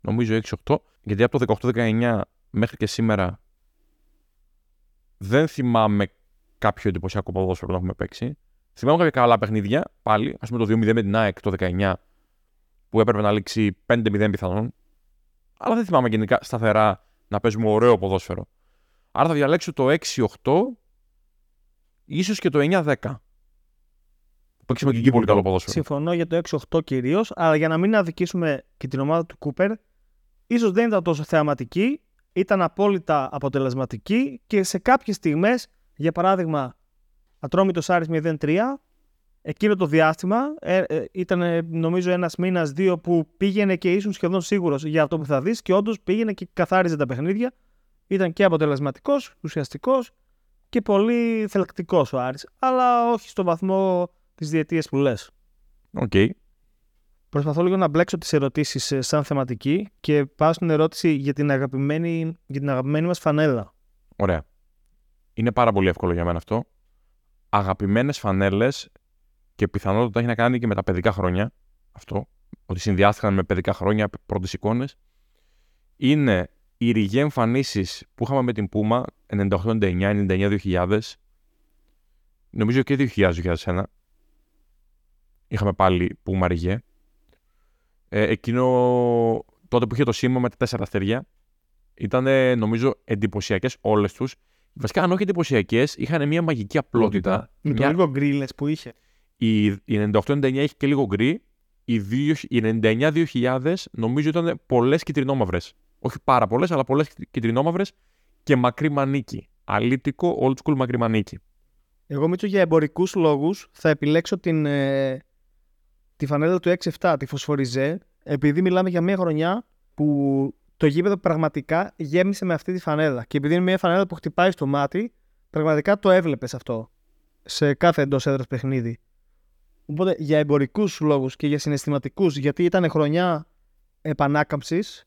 Νομίζω 6-8. Γιατί από το 18-19 μέχρι και σήμερα δεν θυμάμαι κάποιο εντυπωσιακό ποδόσφαιρο να έχουμε παίξει. Θυμάμαι κάποια καλά παιχνίδια πάλι. Α πούμε το 2-0 με την ΑΕΚ το 19 που έπρεπε να λήξει 5-0 πιθανόν. Αλλά δεν θυμάμαι γενικά σταθερά να παίζουμε ωραίο ποδόσφαιρο. Άρα θα διαλέξω το 6-8 ίσως και το 9-10. Παίξαμε και εκεί πολύ καλό ποδόσφαιρο. Συμφωνώ για το 6-8 κυρίως, αλλά για να μην αδικήσουμε και την ομάδα του Κούπερ, ίσως δεν ήταν τόσο θεαματική, ήταν απόλυτα αποτελεσματική και σε κάποιες στιγμές, για παράδειγμα, Ατρόμητος Άρης 0-3, εκείνο το διάστημα ε, ε, ήταν ε, νομίζω ένας μήνας, δύο που πήγαινε και ήσουν σχεδόν σίγουρος για αυτό που θα δεις και όντως πήγαινε και καθάριζε τα παιχνίδια. Ήταν και αποτελεσματικός, ουσιαστικός και πολύ θελκτικός ο Άρης, αλλά όχι στο βαθμό της διετίας που λες. Οκ. Προσπαθώ λίγο να μπλέξω τις ερωτήσεις ε, σαν θεματική και πάω στην ερώτηση για την αγαπημένη, για την αγαπημένη μας φανέλα. Ωραία. Είναι πάρα πολύ εύκολο για μένα αυτό. Αγαπημένες φανέλες και πιθανότατα έχει να κάνει και με τα παιδικά χρόνια. Αυτό. Ότι συνδυάστηκαν με παιδικά χρόνια, πρώτες εικόνες. Είναι οι ρηγέ εμφανίσεις που είχαμε με την Πούμα 98-99, 99-2000. Νομίζω και 2000-2001. Είχαμε πάλι Πούμα ρηγέ. Ε, εκείνο τότε που είχε το σήμα με τα τέσσερα αστέρια ήταν νομίζω εντυπωσιακές όλες τους. Βασικά, αν όχι εντυπωσιακές, είχαν μια μαγική απλότητα. Με το Μια- λίγο γκρίλες που είχε. η, η 98-99 έχει και λίγο γκρι. Η, δύο- η 99-2000 νομίζω ήταν πολλές κυτρινόμαυρες. Όχι πάρα πολλές, αλλά πολλές κυτρινόμαυρες και μακρύ μανίκι. Αλήτικο, old school μακρύ μανίκι. Εγώ Μίτσο για εμπορικούς λόγους θα επιλέξω την, ε, τη φανέλα του 6-7, τη Φωσφοριζέ, επειδή μιλάμε για μια χρονιά που το γήπεδο πραγματικά γέμισε με αυτή τη φανέλα. Και επειδή είναι μια φανέλα που χτυπάει στο μάτι, πραγματικά το έβλεπες αυτό σε κάθε εντός έδρας παιχνίδι. Οπότε για εμπορικούς λόγους και για συναισθηματικούς, γιατί ήταν χρονιά επανάκαμψης,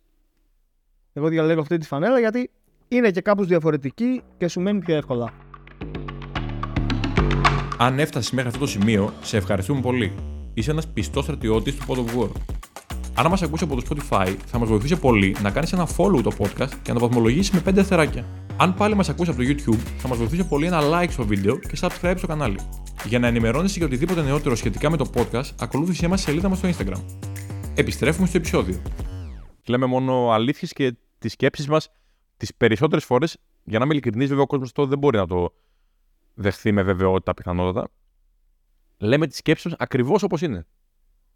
εγώ διαλέγω αυτή τη φανέλα γιατί είναι και κάπως διαφορετική και σου μένει πιο εύκολα. Αν έφτασες μέχρι αυτό το σημείο, σε ευχαριστούμε πολύ. Είσαι ένας πιστός στρατιώτης του Pod of War. Αν μας ακούσεις από το Spotify, θα μας βοηθούσε πολύ να κάνεις ένα follow το podcast και να το βαθμολογήσεις με 5 αστεράκια. Αν πάλι μας ακούσεις από το YouTube, θα μας βοηθούσε πολύ ένα like στο βίντεο και subscribe στο κανάλι. Για να ενημερώνεσαι για οτιδήποτε νεότερο σχετικά με το podcast, ακολούθησέ μας στη σελίδα μας στο Instagram. Επιστρέφουμε στο επεισόδιο. Λέμε μόνο αλήθειες και τις σκέψεις μας τις περισσότερες φορές. Για να είμαι ειλικρινής, βέβαια ο κόσμος αυτό δεν μπορεί να το δεχθεί με βεβαιότητα πιθανότατα. Λέμε τις σκέψεις μας ακριβώς όπως είναι.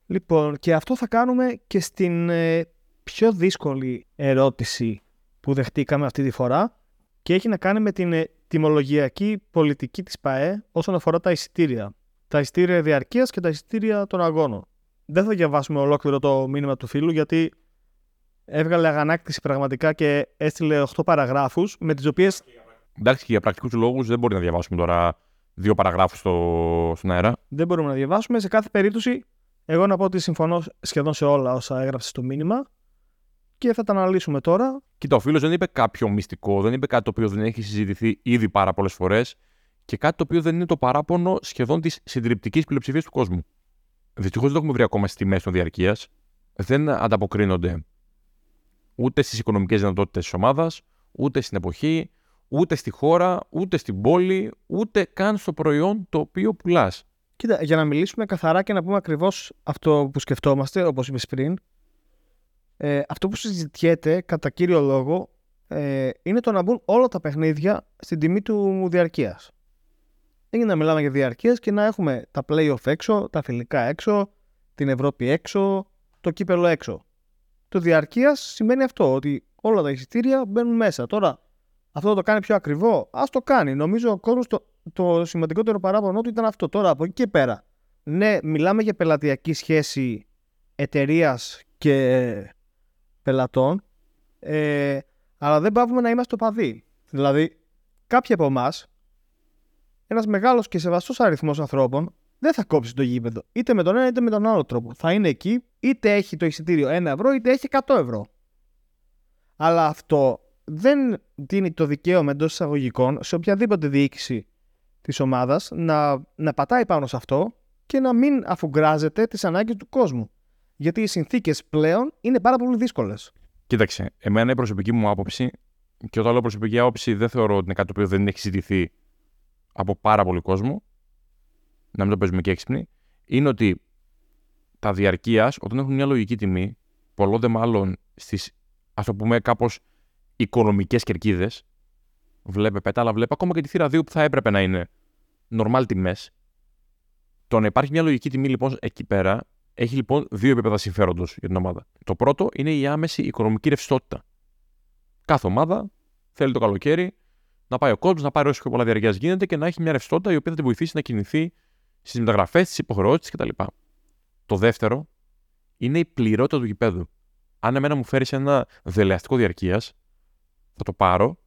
Λοιπόν, και αυτό θα κάνουμε και στην ε, πιο δύσκολη ερώτηση που δεχτήκαμε αυτή τη φορά και έχει να κάνει με την ε, τιμολογιακή πολιτική της ΠαΕ όσον αφορά τα εισιτήρια. Τα εισιτήρια διαρκείας και τα εισιτήρια των αγώνων. Δεν θα διαβάσουμε ολόκληρο το μήνυμα του φίλου γιατί έβγαλε αγανάκτηση πραγματικά και έστειλε 8 παραγράφους με τις οποίες Εντάξει, και για πρακτικούς λόγους δεν μπορεί να διαβάσουμε τώρα δύο παραγράφους στο, στον αέρα. δεν μπορούμε να διαβάσουμε. Σε κάθε περίπτωση, εγώ να πω ότι συμφωνώ σχεδόν σε όλα όσα έγραψε στο μήνυμα και θα τα αναλύσουμε τώρα. Κοίτα, ο φίλος δεν είπε κάποιο μυστικό, δεν είπε κάτι το οποίο δεν έχει συζητηθεί ήδη πάρα πολλές φορές και κάτι το οποίο δεν είναι το παράπονο σχεδόν της συντριπτικής πλειοψηφίας του κόσμου. Δυστυχώς δεν το έχουμε βρει ακόμα στη μέση των διαρκείας. Δεν ανταποκρίνονται ούτε στις οικονομικές δυνατότητες της ομάδας, ούτε στην εποχή, ούτε στη χώρα, ούτε στην πόλη, ούτε καν στο προϊόν το οποίο πουλάς. Κοίτα, για να μιλήσουμε καθαρά και να πούμε ακριβώς αυτό που σκεφτόμαστε, όπως είπες πριν, ε, αυτό που συζητιέται κατά κύριο λόγο ε, είναι το να μπουν όλα τα παιχνίδια στην τιμή του διαρκείας. Δεν είναι να μιλάμε για διαρκείας και να έχουμε τα playoff έξω, τα φιλικά έξω, την Ευρώπη έξω, το κύπελο έξω. Το διαρκείας σημαίνει αυτό, ότι όλα τα εισιτήρια μπαίνουν μέσα. Τώρα, αυτό το κάνει πιο ακριβό; Α το κάνει. Νομίζω ο κόσμος το, το σημαντικότερο παράπονο του ήταν αυτό. Τώρα από εκεί και πέρα. Ναι, μιλάμε για πελατειακή σχέση εταιρείας και πελατών. Ε, αλλά δεν πάβουμε να είμαστε οπαδοί. Δηλαδή, κάποιοι από εμάς ένας μεγάλος και σεβαστός αριθμός ανθρώπων δεν θα κόψεις το γήπεδο. Είτε με τον ένα είτε με τον άλλο τρόπο. Θα είναι εκεί, είτε έχει το εισιτήριο 1 ευρώ, είτε έχει 100 ευρώ. Αλλά αυτό δεν δίνει το δικαίωμα εντός εισαγωγικών σε οποιαδήποτε διοίκηση της ομάδας να, να πατάει πάνω σε αυτό και να μην αφουγκράζεται τις ανάγκες του κόσμου. Γιατί οι συνθήκες πλέον είναι πάρα πολύ δύσκολες. Κοίταξε, εμένα η προσωπική μου άποψη, και όταν λέω προσωπική άποψη, δεν θεωρώ ότι είναι κάτι το οποίο δεν έχει συζητηθεί από πάρα πολύ κόσμο, να μην το παίζουμε και έξυπνοι, είναι ότι τα διαρκεία, όταν έχουν μια λογική τιμή, πολλών μάλλον στις, ας το πούμε, κάπως οικονομικές κερκίδες, βλέπε πέτα, αλλά βλέπε ακόμα και τη θύρα 2 που θα έπρεπε να είναι normal τιμές. Το να υπάρχει μια λογική τιμή λοιπόν εκεί πέρα έχει λοιπόν δύο επίπεδα συμφέροντος για την ομάδα. Το πρώτο είναι η άμεση οικονομική ρευστότητα. Κάθε ομάδα θέλει το καλοκαίρι να πάει ο κόσμος να πάρει όσο πιο πολλά διαρκείας γίνεται και να έχει μια ρευστότητα η οποία θα την βοηθήσει να κινηθεί στις μεταγραφές, στις υποχρεώσεις κτλ. Το δεύτερο είναι η πληρότητα του γηπέδου. Αν εμένα μου φέρεις ένα δελεαστικό διαρκείας, θα το πάρω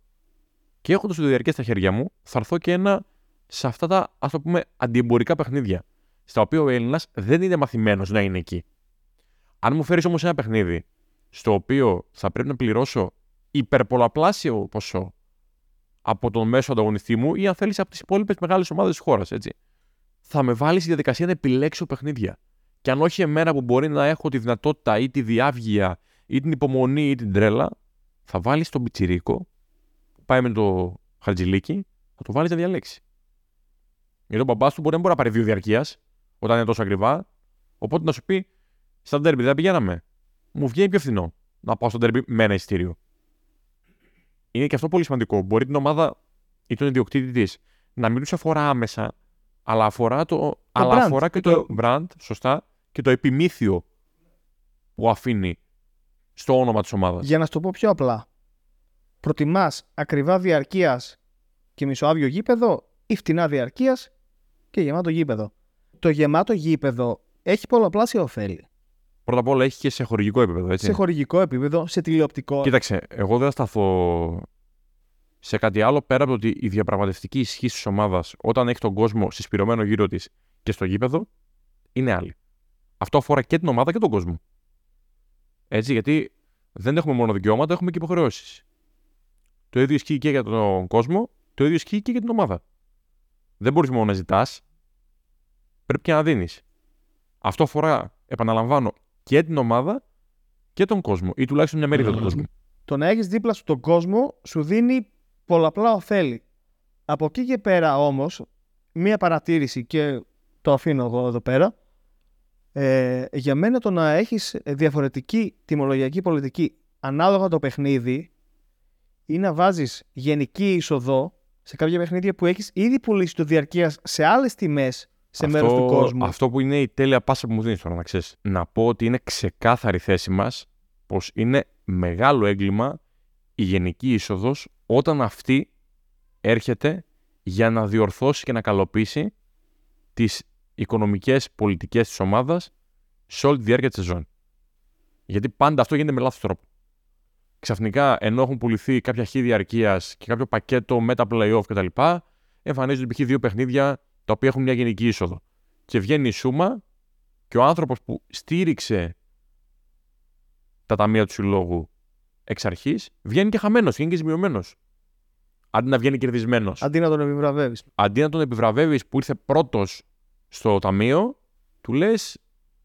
και έχοντας το διαρκεία στα χέρια μου, θα έρθω και ένα σε αυτά τα ας το πούμε αντιεμπορικά παιχνίδια. Στα οποία ο Έλληνας δεν είναι μαθημένος να είναι εκεί. Αν μου φέρεις όμως ένα παιχνίδι στο οποίο θα πρέπει να πληρώσω υπερπολαπλάσιο ποσό από τον μέσο ανταγωνιστή μου ή αν θέλεις από τις υπόλοιπες μεγάλες ομάδες της χώρας, έτσι. Θα με βάλεις στη διαδικασία να επιλέξω παιχνίδια. Και αν όχι εμένα που μπορεί να έχω τη δυνατότητα ή τη διάβγεια ή την υπομονή ή την τρέλα, θα βάλεις τον πιτσιρίκο που πάει με το χαρτζιλίκι, θα το βάλεις να διαλέξει. Γιατί ο μπαμπάς του μπορεί να μπορεί να πάρει δύο διαρκείας όταν είναι τόσο ακριβά. Οπότε να σου πει, στα ντέρμπι δεν πηγαίναμε. Μου βγαίνει πιο φθηνό να πάω στο ντέρμπι με ένα ειστήριο. Είναι και αυτό πολύ σημαντικό. Μπορεί την ομάδα ή τον ιδιοκτήτη της να μην τους αφορά άμεσα, αλλά αφορά, το, αλλά brand. αφορά και το brand, σωστά, και το επιμήθειο που αφήνει στο όνομα της ομάδας. Για να σου το πω πιο απλά. Προτιμάς ακριβά διαρκείας και μισοάβιο γήπεδο ή φτηνά διαρκείας και γεμάτο γήπεδο. Το γεμάτο γήπεδο έχει πολλαπλάσια ωφέλη. Πρώτα απ' όλα έχει και σε χορηγικό επίπεδο, έτσι. Σε χορηγικό επίπεδο, σε τηλεοπτικό. Κοίταξε, εγώ δεν θα σταθώ σε κάτι άλλο πέρα από το ότι η διαπραγματευτική ισχύ της ομάδας όταν έχει τον κόσμο συσπηρωμένο γύρω της και στο γήπεδο είναι άλλη. Αυτό αφορά και την ομάδα και τον κόσμο. Έτσι, γιατί δεν έχουμε μόνο δικαιώματα, έχουμε και υποχρεώσεις. Το ίδιο ισχύει και για τον κόσμο, το ίδιο ισχύει και για την ομάδα. Δεν μπορείς μόνο να ζητάς, πρέπει και να δίνεις. Αυτό αφορά, επαναλαμβάνω, και την ομάδα και τον κόσμο, ή τουλάχιστον μια μερίδα του κόσμου. Το να έχεις δίπλα σου τον κόσμο σου δίνει πολλαπλά ωφέλη. Από εκεί και πέρα όμως, μία παρατήρηση και το αφήνω εγώ εδώ πέρα. Ε, για μένα το να έχεις διαφορετική τιμολογιακή πολιτική ανάλογα το παιχνίδι ή να βάζεις γενική είσοδο σε κάποια παιχνίδια που έχεις ήδη πουλήσει το διαρκείας σε άλλες τιμές σε αυτό, μέρος του κόσμου. Αυτό που είναι η τέλεια πάσα που μου δίνεις τώρα, να ξέρεις. Να πω ότι είναι ξεκάθαρη θέση μας πως είναι μεγάλο έγκλημα η γενική είσοδος όταν αυτή έρχεται για να διορθώσει και να καλοποιήσει τις οικονομικές πολιτικές της ομάδας σε όλη τη διάρκεια της σεζόν. Γιατί πάντα αυτό γίνεται με λάθος τρόπο. Ξαφνικά, ενώ έχουν πουληθεί κάποια χή διαρκείας και κάποιο πακέτο με τα playoff κτλ., εμφανίζονται π.χ. δύο παιχνίδια τα οποία έχουν μια γενική είσοδο. Και βγαίνει η σούμα και ο άνθρωπος που στήριξε τα ταμεία του συλλόγου εξ αρχής βγαίνει και χαμένος, βγαίνει και ζημιωμένος. Αντί να βγαίνει κερδισμένος. Αντί να τον επιβραβεύεις. Αντί να τον επιβραβεύεις που ήρθε πρώτος στο ταμείο, του λες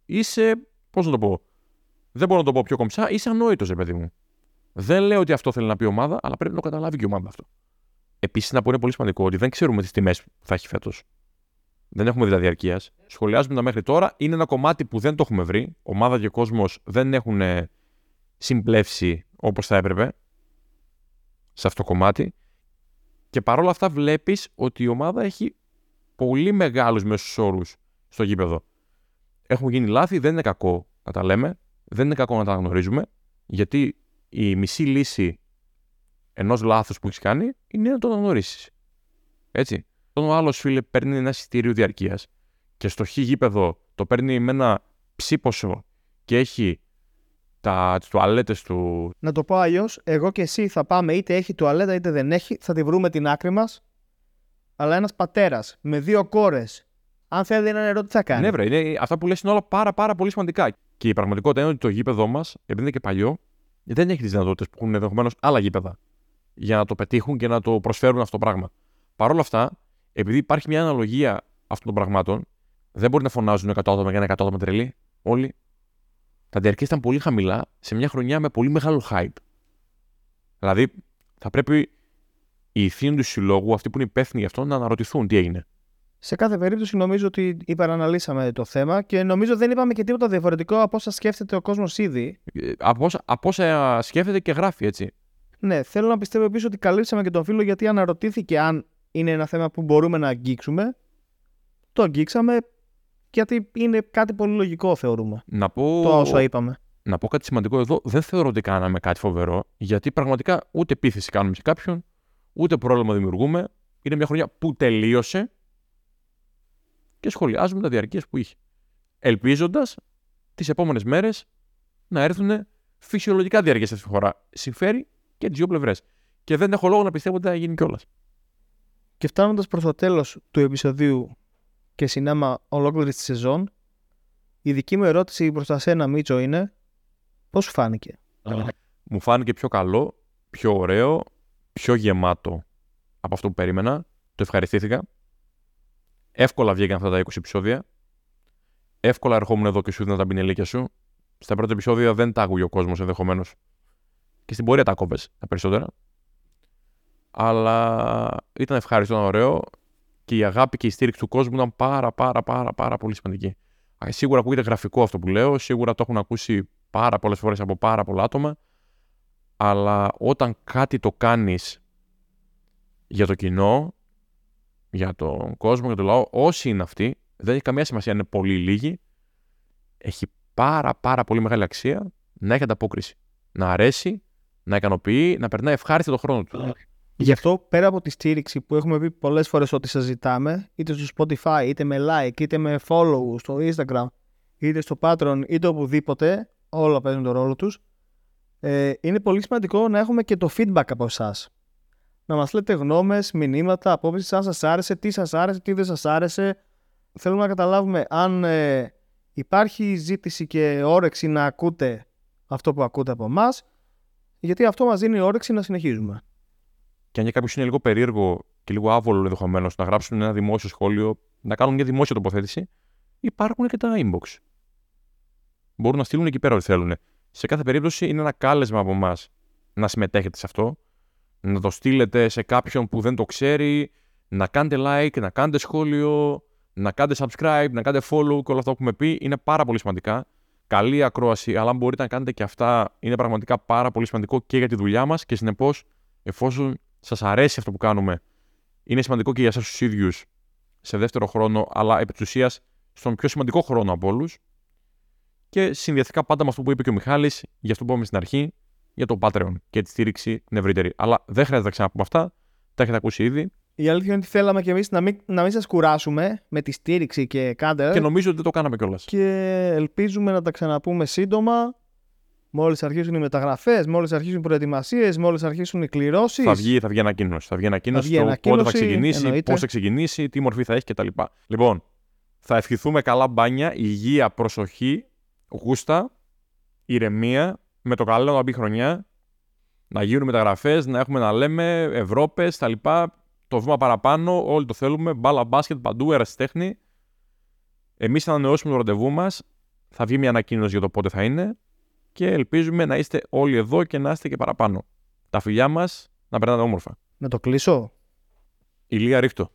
είσαι. Πώς να το πω. Δεν μπορώ να το πω πιο κομψά, είσαι ανόητος, ρε παιδί μου. Δεν λέω ότι αυτό θέλει να πει η ομάδα, αλλά πρέπει να το καταλάβει και η ομάδα αυτό. Επίσης, να πω είναι πολύ σημαντικό ότι δεν ξέρουμε τις τιμές που θα έχει φέτος. Δεν έχουμε δει τα διαρκεία. Σχολιάζουμε τα μέχρι τώρα. Είναι ένα κομμάτι που δεν το έχουμε βρει. Ομάδα και κόσμος δεν έχουν ε, συμπλέψει όπως θα έπρεπε σε αυτό το κομμάτι. Και παρόλα αυτά βλέπεις ότι η ομάδα έχει πολύ μεγάλους μέσους όρους στο γήπεδο. Έχουν γίνει λάθη, δεν είναι κακό να τα λέμε, δεν είναι κακό να τα αναγνωρίζουμε, γιατί η μισή λύση ενός λάθους που έχεις κάνει είναι να το αναγνωρίσεις. Έτσι. Όταν ο άλλος φίλε παίρνει ένα εισιτήριο διαρκείας και στο χ γήπεδο το παίρνει με ένα ψήποσο και έχει τα, τις τουαλέτες του. Να το πω αλλιώς, εγώ και εσύ θα πάμε είτε έχει τουαλέτα είτε δεν έχει, θα τη βρούμε την άκρη μας αλλά ένας πατέρας με δύο κόρες, αν θέλει ένα νερό, τι θα κάνει; Ναι, βρε, είναι, αυτά που λες είναι όλα πάρα, πάρα πολύ σημαντικά. Και η πραγματικότητα είναι ότι το γήπεδο μας, επειδή είναι και παλιό, δεν έχει τις δυνατότητες που έχουν ενδεχομένως άλλα γήπεδα για να το πετύχουν και να το προσφέρουν αυτό το πράγμα. Παρ' όλα αυτά, επειδή υπάρχει μια αναλογία αυτών των πραγμάτων, δεν μπορεί να φωνάζουν 100 άτομα για ένα 100 άτομα τρελή. Όλοι. Τα διαρκεία ήταν πολύ χαμηλά σε μια χρονιά με πολύ μεγάλο hype. Δηλαδή, θα πρέπει οι ηθήνοι του συλλόγου, αυτοί που είναι υπεύθυνοι γι' αυτό, να αναρωτηθούν τι έγινε. Σε κάθε περίπτωση νομίζω ότι υπεραναλύσαμε το θέμα και νομίζω δεν είπαμε και τίποτα διαφορετικό από όσα σκέφτεται ο κόσμος ήδη. Ε, Από όσα, από όσα σκέφτεται και γράφει, έτσι. Ναι, θέλω να πιστεύω επίσης ότι καλύψαμε και τον φίλο γιατί αναρωτήθηκε αν είναι ένα θέμα που μπορούμε να αγγίξουμε. Το αγγίξαμε γιατί είναι κάτι πολύ λογικό θεωρούμε. Να πω, Το όσο είπαμε. να πω κάτι σημαντικό εδώ. Δεν θεωρώ ότι κάναμε κάτι φοβερό, γιατί πραγματικά ούτε επίθεση κάνουμε σε κάποιον, ούτε πρόβλημα δημιουργούμε. Είναι μια χρονιά που τελείωσε και σχολιάζουμε τα διαρκεία που είχε. Ελπίζοντας τις επόμενες μέρες να έρθουν φυσιολογικά διαρκεία αυτή τη φορά. Συμφέρει και τις δύο πλευρές. Και δεν έχω λόγο να πιστεύω ότι θα γίνει κιόλας. Και φτάνοντας προς το τέλος του επεισοδίου και συνάμα ολόκληρη τη σεζόν, η δική μου ερώτηση προς τα σένα, Μίτσο, είναι πώς σου φάνηκε; Μου φάνηκε πιο καλό, πιο ωραίο, πιο γεμάτο από αυτό που περίμενα. Το ευχαριστήθηκα. Εύκολα βγήκαν αυτά τα 20 επεισόδια. Εύκολα ερχόμουν εδώ και σου έδινα τα πινελίκια σου. Στα πρώτα επεισόδια δεν τα άκουγε ο κόσμος ενδεχομένως. Και στην πορεία τα κόβες τα περισσότερα. Αλλά ήταν ευχάριστο, ήταν ωραίο και η αγάπη και η στήριξη του κόσμου ήταν πάρα πάρα πάρα πάρα πολύ σημαντική. Α, Σίγουρα ακούγεται γραφικό αυτό που λέω, σίγουρα το έχουν ακούσει πάρα πολλές φορές από πάρα πολλά άτομα, αλλά όταν κάτι το κάνεις για το κοινό, για τον κόσμο, για τον λαό, όσοι είναι αυτοί, δεν έχει καμία σημασία αν είναι πολύ ή λίγοι, έχει πάρα πάρα πολύ μεγάλη αξία να έχει ανταπόκριση. Να αρέσει, να ικανοποιεί, να περνάει ευχάριστα το χρόνο του. Γι' αυτό πέρα από τη στήριξη που έχουμε πει πολλές φορές ότι σας ζητάμε, είτε στο Spotify, είτε με like, είτε με follow στο Instagram, είτε στο Patreon, είτε οπουδήποτε, όλα παίζουν τον ρόλο τους. Ε, είναι πολύ σημαντικό να έχουμε και το feedback από εσάς. Να μας λέτε γνώμες, μηνύματα, απόψεις, αν σας άρεσε, τι σας άρεσε, τι δεν σας άρεσε. Θέλουμε να καταλάβουμε αν ε, υπάρχει ζήτηση και όρεξη να ακούτε αυτό που ακούτε από εμάς, γιατί αυτό μας δίνει όρεξη να συνεχίζουμε. Και αν για κάποιους είναι λίγο περίεργο και λίγο άβολο ενδεχομένως να γράψουν ένα δημόσιο σχόλιο, να κάνουν μια δημόσια τοποθέτηση, υπάρχουν και τα inbox. Μπορούν να στείλουν εκεί πέρα ό,τι θέλουν. Σε κάθε περίπτωση είναι ένα κάλεσμα από εμάς να συμμετέχετε σε αυτό, να το στείλετε σε κάποιον που δεν το ξέρει, να κάνετε like, να κάνετε σχόλιο, να κάνετε subscribe, να κάνετε follow και όλα αυτά που έχουμε πει είναι πάρα πολύ σημαντικά. Καλή ακρόαση, αλλά αν μπορείτε να κάνετε και αυτά, είναι πραγματικά πάρα πολύ σημαντικό και για τη δουλειά μας και συνεπώς, εφόσον σας αρέσει αυτό που κάνουμε, είναι σημαντικό και για εσάς τους ίδιους σε δεύτερο χρόνο, αλλά επί της ουσίας στον πιο σημαντικό χρόνο από όλους. Και συνδυαστικά πάντα με αυτό που είπε και ο Μιχάλης, για αυτό που είπαμε στην αρχή, για το Patreon και τη στήριξη την ευρύτερη. Αλλά δεν χρειάζεται να ξαναπούμε αυτά. Τα έχετε ακούσει ήδη. Η αλήθεια είναι ότι θέλαμε κι εμείς να μην, να μην σας κουράσουμε με τη στήριξη και κάντε. Και νομίζω ότι δεν το κάναμε κιόλας. και ελπίζουμε να τα ξαναπούμε σύντομα. Μόλις αρχίσουν οι μεταγραφές, μόλις αρχίσουν οι προετοιμασίες, μόλις αρχίσουν οι κληρώσεις. Θα βγει, θα βγει ανακοίνωση. Θα βγει ανακοίνωση βγει το πότε θα ανακοίνωση, ξεκινήσει, εννοείται. πώς θα ξεκινήσει, τι μορφή θα έχει κτλ. Λοιπόν, θα ευχηθούμε καλά μπάνια, υγεία, προσοχή, γούστα, ηρεμία, με το καλό να μπει χρονιά, να γίνουν μεταγραφές, να έχουμε να λέμε Ευρώπες, τα λοιπά. Το βήμα παραπάνω, όλοι το θέλουμε. Μπάλα μπάσκετ παντού, ερασιτέχνη. Εμείς θα ανανεώσουμε το ραντεβού μας. Θα βγει μια ανακοίνωση για το πότε θα είναι. Και ελπίζουμε να είστε όλοι εδώ και να είστε και παραπάνω. Τα φιλιά μας να περνάτε όμορφα. Να το κλείσω. Ηλία ρίχτω.